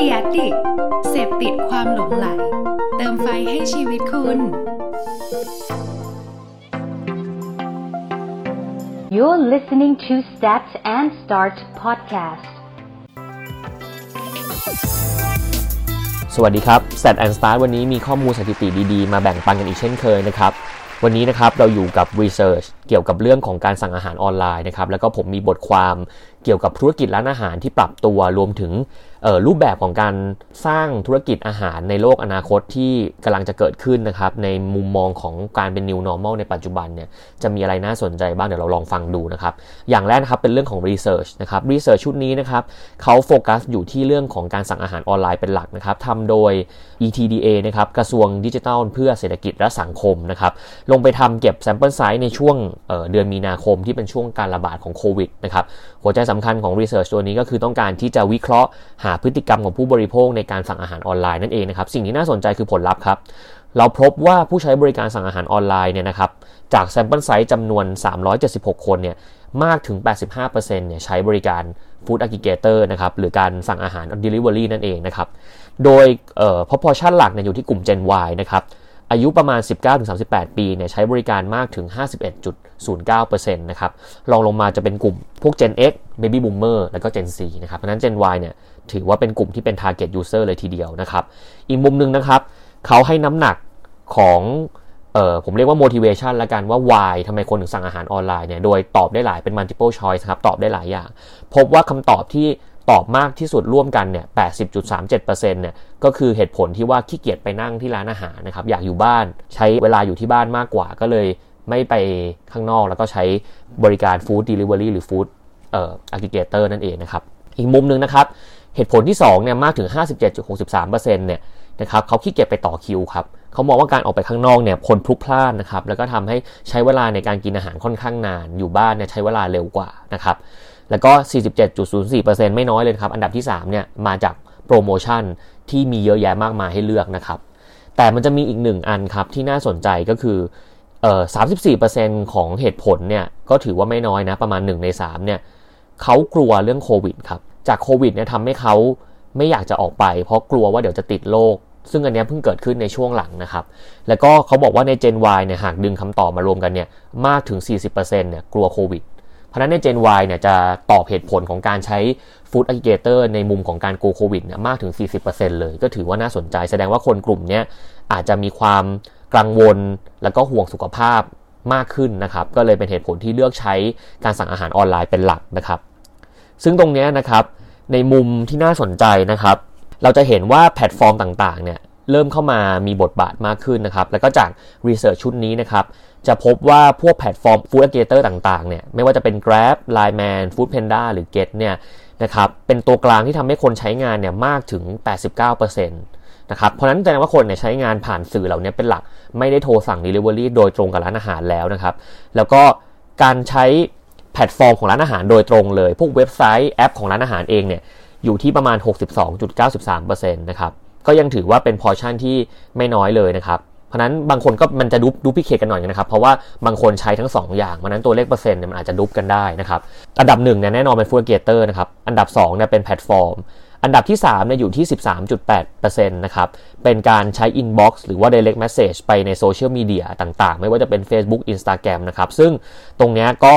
The Addict เสพติดความหลงไหล เติมไฟให้ชีวิตคุณ You're listening to Stat and Start podcast. สวัสดีครับ Stat and Start วันนี้มีข้อมูลสถิติดีๆ มาแบ่งปันกันอีกเช่นเคยนะครับ วันนี้นะครับเราอยู่กับ Research เกี่ยวกับเรื่องของการสั่งอาหารออนไลน์นะครับแล้วก็ผมมีบทความเกี่ยวกับธุรกิจร้านอาหารที่ปรับตัวรวมถึงรูปแบบของการสร้างธุรกิจอาหารในโลกอนาคตที่กำลังจะเกิดขึ้นนะครับในมุมมองของการเป็น new normal ในปัจจุบันเนี่ยจะมีอะไรน่าสนใจบ้างเดี๋ยวเราลองฟังดูนะครับอย่างแรกนะครับเป็นเรื่องของ research นะครับ research ชุดนี้นะครับเขาโฟกัสอยู่ที่เรื่องของการสั่งอาหารออนไลน์เป็นหลักนะครับทำโดย ETDA นะครับกระทรวงดิจิทัลเพื่อเศรษฐกิจและสังคมนะครับลงไปทำเก็บ sample size ในช่วงเดือนมีนาคมที่เป็นช่วงการระบาดของโควิดนะครับหัวใจสำคัญของ research ตัวนี้ก็คือต้องการที่จะวิเคราะห์หาพฤติกรรมของผู้บริโภคในการสั่งอาหารออนไลน์นั่นเองนะครับสิ่งที่น่าสนใจคือผลลัพธ์ครับเราพบว่าผู้ใช้บริการสั่งอาหารออนไลน์เนี่ยนะครับจาก sample size จำนวน 376 คนเนี่ยมากถึง 85%เนี่ยใช้บริการ Food Aggregator นะครับหรือการสั่งอาหาร Delivery นั่นเองนะครับ โดยเอ่อ proportion หลักเนี่ยอยู่ที่กลุ่ม Gen Y นะครับ อายุประมาณ 19-38 ปีเนี่ยใช้บริการมากถึง 51.09%นะครับรองลงมาจะเป็นกลุ่มพวก Gen X Baby Boomer แล้วก็ Gen Z นะครับเพราะนั้น Gen Y เนี่ยถือว่าเป็นกลุ่มที่เป็น target user เลยทีเดียวนะครับ อีกมุมหนึ่งนะครับเขาให้น้ำหนักของเออผมเรียกว่า motivation ละกันว่า why ทำไมคนถึงสั่งอาหารออนไลน์เนี่ย โดยตอบได้หลายเป็น multiple choice ครับ ตอบได้หลายอย่าง พบว่าคำตอบที่ ตอบมากที่สุดร่วมกันเนี่ย 80.37%เนี่ย ก็คือเหตุผลที่ว่าขี้เกียจไปนั่งที่ร้านอาหารนะครับ อยากอยู่บ้าน ใช้เวลาอยู่ที่บ้านมากกว่า ก็เลยไม่ไปข้างนอก แล้วก็ใช้บริการ food delivery หรือ food เอ่อ aggregator นั่นเองนะครับ อีกมุมหนึ่งนะครับ เหตุผลที่2เนี่ยมากถึง 57.63%เนี่ยนะครับเขาขี้เกียจไปต่อคิวครับเขามองว่าการออกไปข้างนอกเนี่ยคนพลุกพล่านนะครับ แล้วก็ทำให้ใช้เวลาในการกินอาหารค่อนข้างนาน อยู่บ้านเนี่ยใช้เวลาเร็วกว่านะครับ แล้วก็ 47.04%ไม่น้อยเลยครับ อันดับที่ 3 เนี่ย มาจากโปรโมชั่นที่มีเยอะแยะมากมายให้เลือกนะครับ แต่มันจะมีอีกหนึ่งอันครับที่น่าสนใจก็คือเอ่อ34%ของเหตุผลเนี่ย ก็ถือว่าไม่น้อยนะ ประมาณ 1 ใน 3 เนี่ยเขากลัวเรื่องโควิดครับ จากโควิดเนี่ยทำให้เขาไม่อยากจะออกไป เพราะกลัวว่าเดี๋ยวจะติดโรคซึ่งอันนี้เพิ่งเกิดขึ้นในช่วงหลังนะครับ แล้วก็เขาบอกว่าใน Gen Y เนี่ยหากดึงคำตอบมารวมกันเนี่ยมากถึง 40%เนี่ยกลัวโควิด เพราะนั้นใน Gen Y เนี่ยจะตอบเหตุผลของการใช้ Food Aggregator ในมุมของการโกโควิดเนี่ยมากถึง 40%เลย ก็ถือว่าน่าสนใจ แสดงว่าคนกลุ่มนี้อาจจะมีความกังวล แล้วก็ห่วงสุขภาพมากขึ้นนะครับ ก็เลยเป็นเหตุผลที่เลือกใช้การสั่งอาหารออนไลน์เป็นหลักนะครับ ซึ่งตรงนี้นะครับในมุมที่น่าสนใจนะครับ เราจะเห็นว่าแพลตฟอร์มต่างๆเนี่ยเริ่มเข้ามามีบทบาทมากขึ้นนะครับ แล้วก็จาก research ชุดนี้นะครับ จะพบว่าพวกแพลตฟอร์ม food aggregator ต่างๆเนี่ยไม่ว่าจะเป็น Grab, Line Man, Foodpanda หรือ Get เนี่ยนะครับเป็นตัวกลางที่ทำให้คนใช้งานเนี่ยมากถึง 89%นะครับเพราะนั้นแสดงว่าคนเนี่ยใช้งานผ่านสื่อเหล่านี้เป็นหลักไม่ได้โทรสั่ง Delivery โดยตรงกับร้านอาหารแล้วนะครับ แล้วก็การใช้แพลตฟอร์มของร้านอาหารโดยตรงเลย พวกเว็บไซต์แอปของร้านอาหารเองเนี่ยอยู่ที่ประมาณ 62.93%นะครับก็ยังถือว่าเป็นพอชั่นที่ไม่น้อยเลยนะครับ เพราะนั้นบางคนก็มันจะดู duplicate กันหน่อยนะครับ เพราะว่าบางคนใช้ทั้ง 2 อย่างเพราะนั้นตัวเลขเปอร์เซ็นต์เนี่ยมันอาจจะ dup กันได้นะครับอันดับ1เนี่ยแน่นอนเป็น food aggregator นะครับอันดับ2เนี่ยเป็นแพลตฟอร์มอันดับที่3เนี่ยอยู่ที่ 13.8%นะครับ เป็นการใช้ Inbox หรือว่า Direct Message ไปในโซเชียลมีเดียต่างๆ ไม่ว่าจะเป็น Facebook Instagram นะครับ ซึ่งตรงนี้ก็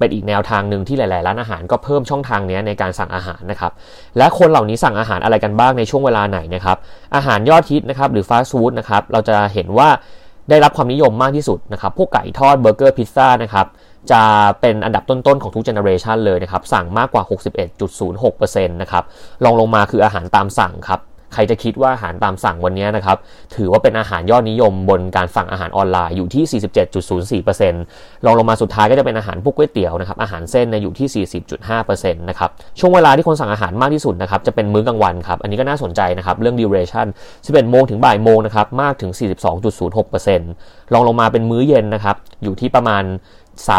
เป็นอีกแนวทางหนึ่งที่หลาย ๆ ร้านอาหารก็เพิ่มช่องทางนี้ในการสั่งอาหารนะครับ และคนเหล่านี้สั่งอาหารอะไรกันบ้างในช่วงเวลาไหนนะครับ อาหารยอดฮิตนะครับหรือฟาสต์ฟู้ดนะครับ เราจะเห็นว่าได้รับความนิยมมากที่สุดนะครับ พวกไก่ทอดเบอร์เกอร์พิซซ่านะครับ จะเป็นอันดับต้น ๆ ของทุก generation เลยนะครับ สั่งมากกว่า 61.06%นะครับ รองลงมาคืออาหารตามสั่งครับ ใครจะคิดว่าอาหารตามสั่งวันนี้นะครับ ถือว่าเป็นอาหารยอดนิยมบนการสั่งอาหารออนไลน์อยู่ที่ 47.04%รองลงมาสุดท้ายก็จะเป็นอาหารพวกก๋วยเตี๋ยวนะครับ อาหารเส้นในอยู่ที่ 40.5%นะครับ ช่วงเวลาที่คนสั่งอาหารมากที่สุดนะครับ จะเป็นมื้อกลางวันครับ อันนี้ก็น่าสนใจนะครับ เรื่อง duration 11โมงถึงบ่ายโมงนะครับ มากถึง 42.06%รองลงมาเป็นมื้อเย็นนะครับ อยู่ที่ประมาณ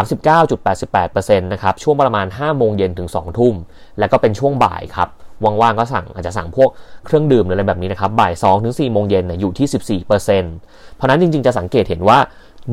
39.88%นะครับ ช่วงประมาณ 5 โมงเย็นถึง 2 ทุ่ม แล้วก็เป็นช่วงบ่ายครับ ว่างๆก็สั่งอาจจะสั่งพวกเครื่องดื่มหรืออะไรแบบนี้นะครับบ่าย2ถึง4โมงเย็นเนี่ยอยู่ที่ 14%เพราะนั้นจริงๆจะสังเกตเห็นว่า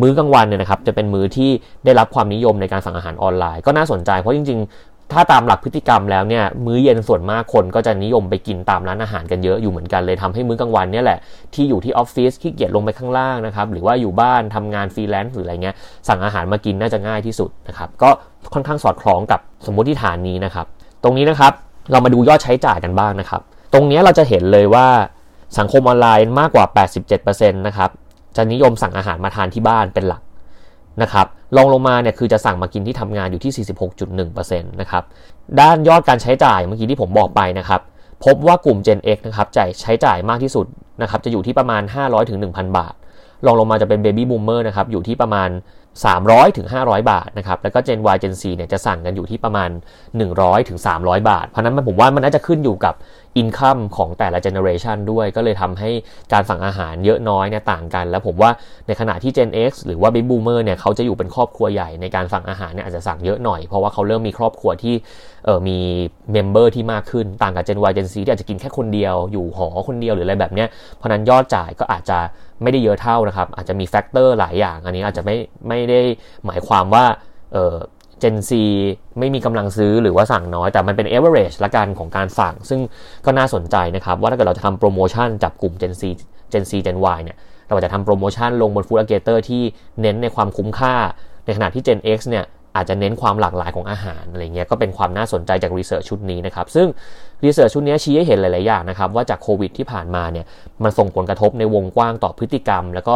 มื้อกลางวันเนี่ยนะครับจะเป็นมื้อที่ได้รับความนิยมในการสั่งอาหารออนไลน์ก็น่าสนใจเพราะจริง ๆ ถ้าตามหลักพฤติกรรมแล้วเนี่ยมื้อเย็นส่วนมากคนก็จะนิยมไปกินตามร้านอาหารกันเยอะอยู่เหมือนกันเลยทำให้มื้อกลางวันเนี่ยแหละที่อยู่ที่ออฟฟิศขี้เกียจลงไปข้างล่างนะครับหรือว่าอยู่บ้านทำงานฟรีแลนซ์หรืออะไรเงี้ยสั่งอาหารมากินน่าจะง่ายที่สุดนะครับก็ค่อนข้างสอดคล้องกับสมมติฐานนี้นะครับตรงนี้นะครับ เรามาดูยอดใช้จ่ายกันบ้างนะครับ ตรงนี้เราจะเห็นเลยว่าสังคมออนไลน์มากกว่า 87%นะครับจะนิยมสั่งอาหารมาทานที่บ้านเป็นหลักนะครับลองลงมาเนี่ยคือจะสั่งมากินที่ทำงานอยู่ที่ 46.1%นะครับด้านยอดการใช้จ่ายเมื่อกี้ที่ผมบอกไปนะครับพบว่ากลุ่ม Gen X นะครับจ่ายใช้จ่ายมากที่สุดนะครับจะอยู่ที่ประมาณ 500ถึง1,000 บาท ลองลงมาจะเป็น Baby Boomer นะครับอยู่ที่ประมาณ 300ถึง500 บาทนะครับแล้วก็ Gen Y Gen C เนี่ยจะสั่งกันอยู่ที่ประมาณ 100ถึง300 บาท เพราะนั้นผมว่ามันน่าจะขึ้นอยู่กับ income ของแต่ละเจเนอเรชันด้วย ก็เลยทำให้การสั่งอาหารเยอะน้อยเนี่ยต่างกัน แล้วผมว่าในขณะที่ Gen X หรือว่า Baby Boomer เนี่ยเขาจะอยู่เป็นครอบครัวใหญ่ในการสั่งอาหารเนี่ยอาจจะสั่งเยอะหน่อย เพราะว่าเขาเริ่มมีครอบครัวที่เออมี member ที่มากขึ้นต่างกับ Gen Y Gen Z ที่อาจจะกินแค่คนเดียวอยู่หอคนเดียวหรืออะไรแบบเนี้ยเพราะนั้นยอดจ่ายก็อาจจะไม่ได้เยอะเท่านะครับอาจจะมี factor หลายอย่าง อันนี้อาจจะไม่ไม่ได้หมายความว่าเออ Gen Z ไม่มีกำลังซื้อหรือว่าสั่งน้อย แต่มันเป็น average ละกันของการสั่ง ซึ่งก็น่าสนใจนะครับ ว่าถ้าเกิดเราจะทำโปรโมชั่นจับกลุ่ม Gen Z Gen Z Gen Y เนี่ยเราจะทำโปรโมชั่นลงบน Food Aggregator ที่เน้นในความคุ้มค่า ในขณะที่ Gen X เนี่ยอาจจะเน้นความหลากหลายของอาหารอะไรเงี้ยก็เป็นความน่าสนใจจากรีเสิร์ชชุดนี้นะครับซึ่ง รีเสิร์ชชุดนี้ชี้ให้เห็นหลาย ๆ อย่างนะครับ ว่าจากโควิดที่ผ่านมาเนี่ยมันส่งผลกระทบในวงกว้างต่อพฤติกรรม แล้วก็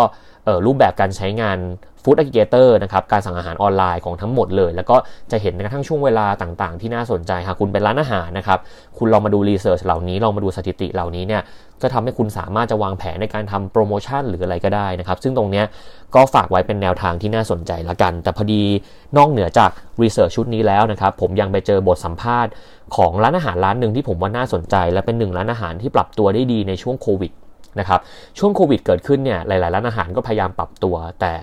รูปแบบการใช้งานฟู้ดแอ g เกเตอร์นะครับการสั่งอาหารออนไลน์ของทั้งหมดเลย แล้วก็จะเห็นกระทั่งช่วงเวลาต่าง ๆ ที่น่าสนใจหากคุณเป็นร้านอาหารนะครับคุณลองมาดู research เหล่านี้ลองมาดูสถิติเหล่านี้เนี่ยก็ทำให้คุณสามารถจะวางแผนในการทำโปรโมชั่นหรืออะไรก็ได้นะครับ ซึ่งตรงนี้ก็ฝากไว้เป็นแนวทางที่น่าสนใจละกัน แต่พอดีนอกเหนือจาก research ชุดนี้แล้วนะครับผมยังไปเจอบทสัมภาษณ์ ของร้านอาหารร้านหนึ่งที่ผมว่าน่าสนใจ และเป็นหนึ่งร้านอาหารที่ปรับตัวได้ดีในช่วงโควิดนะครับช่วงโควิดเกิดขึ้นเนี่ยหลาย ๆ ร้านอาหารก็พยายามปรับตัว แต่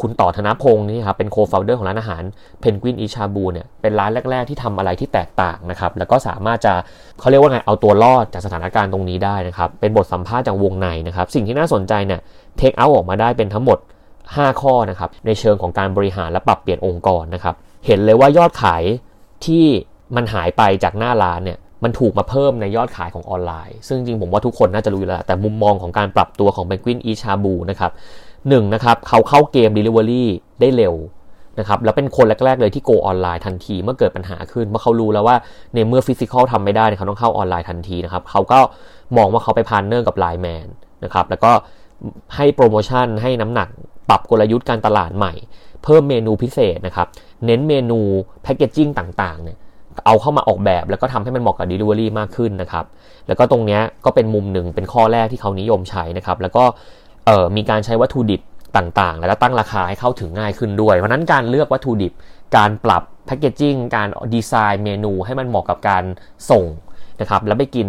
คุณต่อธนพงศ์นี่ครับเป็น co-founder ของร้านอาหาร Penguin Eat Shabu เนี่ยเป็นร้านแรก ๆ ที่ทำอะไรที่แตกต่างนะครับแล้วก็สามารถจะเขาเรียกว่าไงเอาตัวรอดจากสถานการณ์ตรงนี้ได้นะครับเป็นบทสัมภาษณ์จากวงในนะครับสิ่งที่น่าสนใจเนี่ย take เอาออกมาได้เป็นทั้งหมด 5 ข้อนะครับในเชิงของการบริหารและปรับเปลี่ยนองค์กรนะครับเห็นเลยว่ายอดขายที่ มันหายไปจากหน้าร้านเนี่ยมันถูกมาเพิ่มในยอดขายของออนไลน์ ซึ่งจริงผมว่าทุกคนน่าจะรู้อยู่แล้ว แต่มุมมองของการปรับตัวของ Penguin e c h a b u นะครับหนึ่งนะครับเขาเข้าเกม Delivery ได้เร็วนะครับแล้วเป็นคนแรก ๆ เลยที่ go online ทันทีเมื่อเกิดปัญหาขึ้นเพราะเขารู้แล้วว่าในเมื่อ physical ทำไม่ได้เขาต้องเข้าออนไลน์ทันทีนะครับเขาก็มองว่าเขาไป partner กับ LINE MAN นะครับแล้วก็ให้โปรโมชั่นให้น้ำหนักปรับกลยุทธ์การตลาดใหม่ เพิ่มเมนูพิเศษนะครับเน้นเมนู packaging ต่างๆเนี่ย เอาเข้ามาออกแบบแล้วก็ทำให้มันเหมาะกับ Delivery มากขึ้นนะครับ แล้วก็ตรงนี้ก็เป็นมุมหนึ่งเป็นข้อแรกที่เขานิยมใช้นะครับ แล้วก็มีการใช้วัตถุดิบต่างๆ แล้วก็ตั้งราคาให้เข้าถึงง่ายขึ้นด้วย เพราะนั้นการเลือกวัตถุดิบ การปรับ packaging การดีไซน์เมนูให้มันเหมาะกับการส่งนะครับ แล้วไปกิน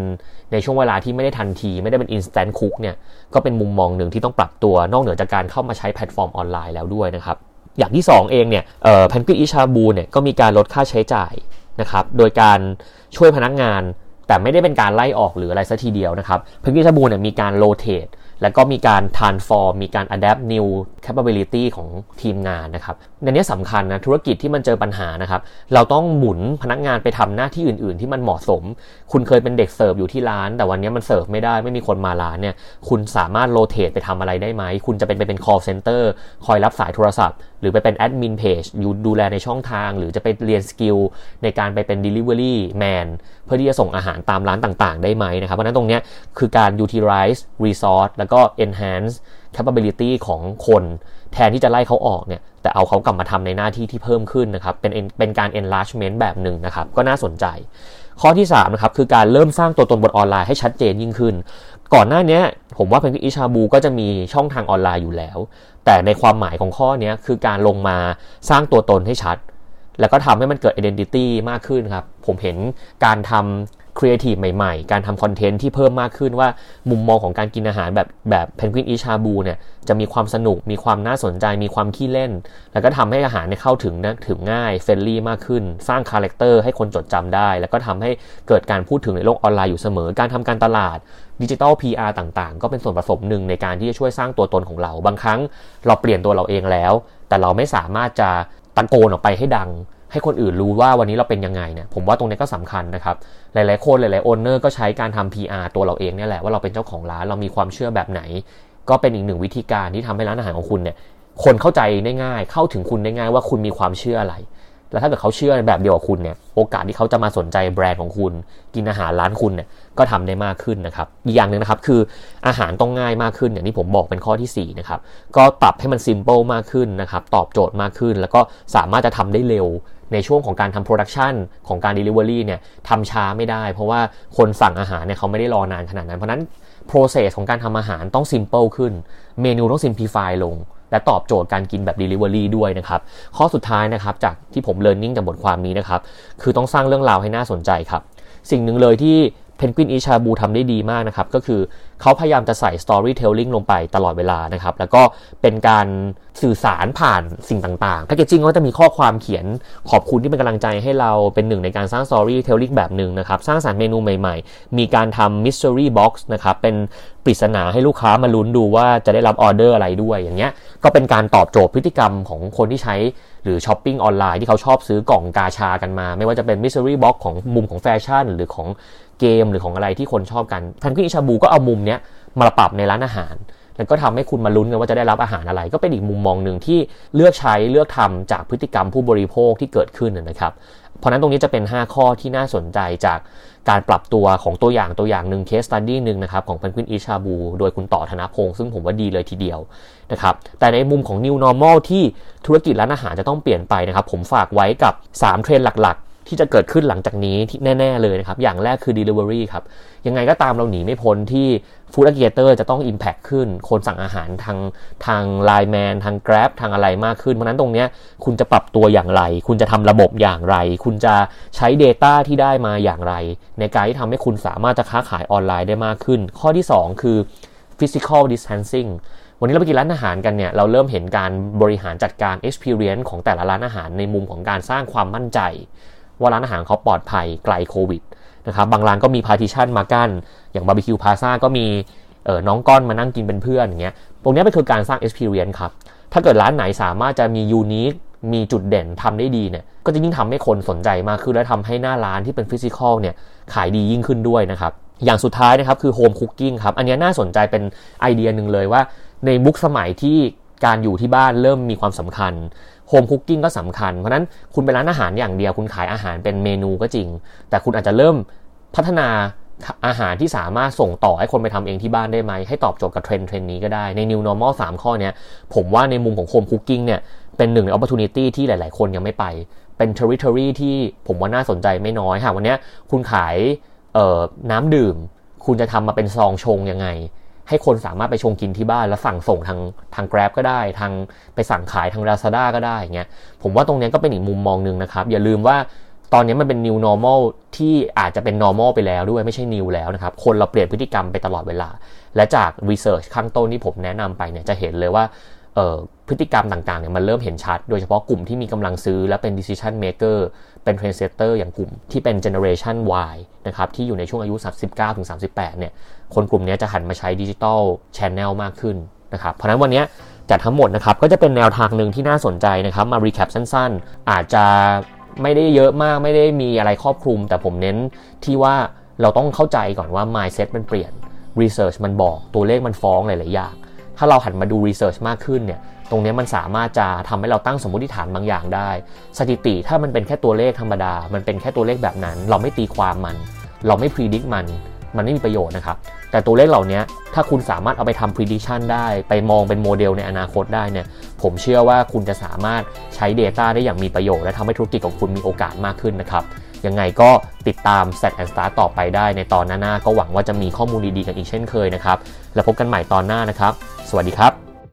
ในช่วงเวลาที่ไม่ได้ทันที ไม่ได้เป็น instant cook เนี่ย ก็เป็นมุมมองหนึ่งที่ต้องปรับตัวนอกเหนือจากการเข้ามาใช้แพลตฟอร์มออนไลน์แล้วด้วยนะครับ อย่างที่ 2 เองเนี่ย Penguin Eat Shabu เนี่ยก็มีการลดค่าใช้จ่าย นะครับ โดยการช่วยพนักงาน แต่ไม่ได้เป็นการไล่ออกหรืออะไรซะทีเดียวนะครับ Penguin Eat Shabu เนี่ยมีการ rotate แล้วก็มีการ transform มีการ adapt new capability ของทีมงานนะครับในนี้สำคัญนะธุรกิจที่มันเจอปัญหานะครับ เราต้องหมุนพนักงานไปทำหน้าที่อื่น ๆ ที่มันเหมาะสม คุณเคยเป็นเด็กเสิร์ฟอยู่ที่ร้าน แต่วันนี้มันเสิร์ฟไม่ได้ไม่มีคนมาร้านเนี่ย คุณสามารถ rotate ไปทำอะไรได้ไหม คุณจะเป็นไปเป็น call center คอยรับสายโทรศัพท์หรือไปเป็นแอดมินเพจอยู่ดูแลในช่องทาง หรือจะไปเรียน skill ในการไปเป็น delivery man เพื่อที่จะส่งอาหารตามร้านต่างๆ ได้ไหมนะครับ เพราะนั้นตรงนี้คือการ utilize resource แล้วก็ enhance capability ของคนแทนที่จะไล่เขาออกเนี่ยแต่เอาเขากลับมาทำในหน้าที่ที่เพิ่มขึ้นนะครับเป็นเป็นการ enlargement แบบหนึ่งนะครับก็น่าสนใจข้อที่3นะครับคือการเริ่มสร้างตัวตนบนออนไลน์ให้ชัดเจนยิ่งขึ้น ก่อนหน้านี้ผมว่า Penguin Eat Shabu ก็จะมีช่องทางออนไลน์อยู่แล้ว แต่ในความหมายของข้อนี้คือการลงมาสร้างตัวตนให้ชัด แล้วก็ทำให้มันเกิด identity มากขึ้นครับ ผมเห็นการทำ ครีเอทีฟใหม่ๆ การทำคอนเทนต์ที่เพิ่มมากขึ้นว่ามุมมองของการกินอาหารแบบแบบ Penguin Eat Shabu เนี่ยจะมีความสนุก มีความน่าสนใจ มีความขี้เล่น แล้วก็ทำให้อาหารเข้าถึงนะถึงง่าย friendly มากขึ้น สร้าง character ให้คนจดจำได้ แล้วก็ทำให้เกิดการพูดถึงในโลกออนไลน์อยู่เสมอ การทำการตลาดดิจิทัล PR ต่างๆ ก็เป็นส่วนผสมหนึ่งในการที่จะช่วยสร้างตัวตนของเรา บางครั้งเราเปลี่ยนตัวเราเองแล้ว แต่เราไม่สามารถจะตะโกนออกไปให้ดัง ให้คนอื่นรู้ว่าวันนี้เราเป็นยังไงเนี่ยผมว่าตรงนี้ก็สำคัญนะครับหลายๆคนหลายๆโอนเนอร์ก็ใช้การทำ PR ตัวเราเองเนี่ยแหละว่าเราเป็นเจ้าของร้านเรามีความเชื่อแบบไหน ก็เป็นอีกหนึ่งวิธีการที่ทำให้ร้านอาหารของคุณเนี่ยคนเข้าใจได้ง่าย เข้าถึงคุณได้ง่ายว่าคุณมีความเชื่ออะไร แล้วถ้าเกิดเขาเชื่อแบบเดียวกับคุณเนี่ย โอกาสที่เขาจะมาสนใจแบรนด์ของคุณ กินอาหารร้านคุณเนี่ย ก็ทำได้มากขึ้นนะครับ อีกอย่างหนึ่งนะครับคืออาหารต้องง่ายมากขึ้นอย่างที่ผมบอกเป็นข้อที่4นะครับ ก็ปรับให้มัน simple มากขึ้นนะครับ ตอบโจทย์มากขึ้น แล้วก็สามารถจะทำได้เร็ว ในช่วงของการทำ production ของการ Delivery เนี่ยทำช้าไม่ได้ เพราะว่าคนสั่งอาหารเนี่ยเขาไม่ได้รอนานขนาดนั้น เพราะนั้น process ของการทำอาหารต้อง simple ขึ้น เมนูต้อง simplify ลง และตอบโจทย์การกินแบบ Delivery ด้วยนะครับ ข้อสุดท้ายนะครับจากที่ผม learning จากบทความนี้นะครับ คือต้องสร้างเรื่องราวให้น่าสนใจครับ สิ่งหนึ่งเลยที่ เพนกวินอิชาบูทำได้ดีมากนะครับก็คือเขาพยายามจะใส่ storytelling ลงไปตลอดเวลานะครับแล้วก็เป็นการสื่อสารผ่านสิ่งต่างๆแพคเกจิ้งก็จะมีข้อความเขียนขอบคุณที่เป็นกำลังใจให้เราเป็นหนึ่งในการสร้าง storytelling แบบหนึ่งนะครับสร้างสารรค์เมนูใหม่ๆ มีการทำ mystery box นะครับเป็นปริศนาให้ลูกค้ามาลุ้นดูว่าจะได้รับออเดอร์อะไรด้วยอย่างเงี้ยก็เป็นการตอบโจทย์พฤติกรรมของคนที่ใช้ หรือช้อปปิ้งออนไลน์ที่เขาชอบซื้อกล่องกาชากันมา ไม่ว่าจะเป็น mystery box ของมุมของแฟชั่น หรือของเกมหรือของอะไรที่คนชอบกัน Penguin Eat Shabu ก็เอามุมเนี้ยมาปรับในร้านอาหาร แล้วก็ทำให้คุณมาลุ้นกันว่าจะได้รับอาหารอะไร ก็เป็นอีกมุมมองหนึ่งที่เลือกใช้เลือกทำจากพฤติกรรมผู้บริโภคที่เกิดขึ้นนะครับ เพราะนั้นตรงนี้จะเป็น 5 ข้อที่น่าสนใจจากการปรับตัวของตัวอย่างตัวอย่างหนึ่ง case study หนึ่งนะครับของ Penguin Eat Shabu โดยคุณต่อธนพงศ์ซึ่งผมว่าดีเลยทีเดียวนะครับแต่ในมุมของ New Normal ที่ธุรกิจร้านอาหารจะต้องเปลี่ยนไปนะครับผมฝากไว้กับ 3 เทรนด์หลัก ที่จะเกิดขึ้นหลังจากนี้ที่แน่ ๆ เลยนะครับ อย่างแรกคือ Delivery ครับ ยังไงก็ตามเราหนีไม่พ้นที่ Food Aggregator จะต้อง Impact ขึ้น คนสั่งอาหารทางทาง Line Man ทาง Grab ทางอะไรมากขึ้น เพราะนั้นตรงนี้คุณจะปรับตัวอย่างไร คุณจะทำระบบอย่างไร คุณจะใช้ Data ที่ได้มาอย่างไร ในการที่ทำให้คุณสามารถจะค้าขายออนไลน์ได้มากขึ้น ข้อที่ 2 คือ Physical Distancing วันนี้เราไปกินร้านอาหารกันเนี่ยเราเริ่มเห็นการบริหารจัดการ experience ของแต่ละร้านอาหารในมุมของการสร้างความมั่นใจ ว่าร้านอาหารเขาปลอดภัยไกลโควิดนะครับบางร้านก็มี partition มากั้นอย่างบาร์บีคิวพลาซ่าก็มีเออน้องก้อนมานั่งกินเป็นเพื่อนอย่างเงี้ยตรงนี้เป็นคือการสร้าง experience ครับ ถ้าเกิดร้านไหนสามารถจะมี unique มีจุดเด่นทำได้ดีเนี่ยก็จะยิ่งทำให้คนสนใจมากขึ้นและทำให้หน้าร้านที่เป็น physical เนี่ยขายดียิ่งขึ้นด้วยนะครับ อย่างสุดท้ายนะครับคือ home cooking ครับ อันนี้น่าสนใจเป็นไอเดียหนึ่งเลยว่า ในยุคสมัยที่การอยู่ที่บ้านเริ่มมีความสำคัญ home cooking ก็สำคัญ เพราะนั้นคุณเป็นร้านอาหารอย่างเดียว คุณขายอาหารเป็นเมนูก็จริง แต่คุณอาจจะเริ่มพัฒนาอาหารที่สามารถส่งต่อให้คนไปทำเองที่บ้านได้ไหม ให้ตอบโจทย์กับเทรนด์เทรนด์นี้ก็ได้ใน New Normal 3 ข้อนี้ผมว่าในมุมของ home cooking เนี่ยเป็นหนึ่งใน opportunity ที่หลาย ๆ คนยังไม่ไป เป็น territory ที่ผมว่าน่าสนใจไม่น้อยค่ะวันนี้คุณขายน้ำดื่ม คุณจะทำมาเป็นซองชงยังไง ให้คนสามารถไปชงกินที่บ้านแล้วสั่งส่งทางทาง Grab ก็ได้ ทางไปสั่งขายทาง Lazada ก็ได้เงี้ยผมว่าตรงนี้ก็เป็นอีกมุมมองหนึ่งนะครับ อย่าลืมว่าตอนนี้มันเป็น new normal ที่อาจจะเป็น normal ไปแล้วด้วยไม่ใช่ new แล้วนะครับ คนเราเปลี่ยนพฤติกรรมไปตลอดเวลา และจาก research ข้างต้นที่ผมแนะนำไปเนี่ยจะเห็นเลยว่า พฤติกรรมต่างๆเนี่ยมันเริ่มเห็นชัด โดยเฉพาะกลุ่มที่มีกำลังซื้อและเป็น decision maker เป็น trend setter อย่างกลุ่มที่เป็น generation Y นะครับที่อยู่ในช่วงอายุ 39ถึง38 เนี่ยคนกลุ่มนี้จะหันมาใช้ดิจิทัลชแนลมากขึ้นนะครับเพราะนั้นวันนี้จากทั้งหมดนะครับก็จะเป็นแนวทางหนึ่งที่น่าสนใจนะครับมารีแคปสั้นๆ อาจจะไม่ได้เยอะมากไม่ได้มีอะไรครอบคลุม แต่ผมเน้นที่ว่าเราต้องเข้าใจก่อนว่า mindset มันเปลี่ยน research มันบอกตัวเลขมันฟ้องหลายๆอย่างถ้าเราหันมาดู research มากขึ้นเนี่ย ตรงนี้มันสามารถจะทำให้เราตั้งสมมติฐานบางอย่างได้ สถิติถ้ามันเป็นแค่ตัวเลขธรรมดา มันเป็นแค่ตัวเลขแบบนั้น เราไม่ตีความมัน เราไม่ predict มัน มันไม่มีประโยชน์นะครับ แต่ตัวเลขเหล่านี้ถ้าคุณสามารถเอาไปทำ prediction ได้ ไปมองเป็นโมเดลในอนาคตได้เนี่ย ผมเชื่อว่าคุณจะสามารถใช้ Data ได้อย่างมีประโยชน์ และทำให้ธุรกิจของคุณมีโอกาสมากขึ้นนะครับ ยังไงก็ติดตาม Set and Start ต่อไปได้ในตอนหน้าๆก็หวังว่าจะมีข้อมูลดีๆกันอีกเช่นเคยนะครับ แล้วพบกันใหม่ตอนหน้านะครับ สวัสดีครับ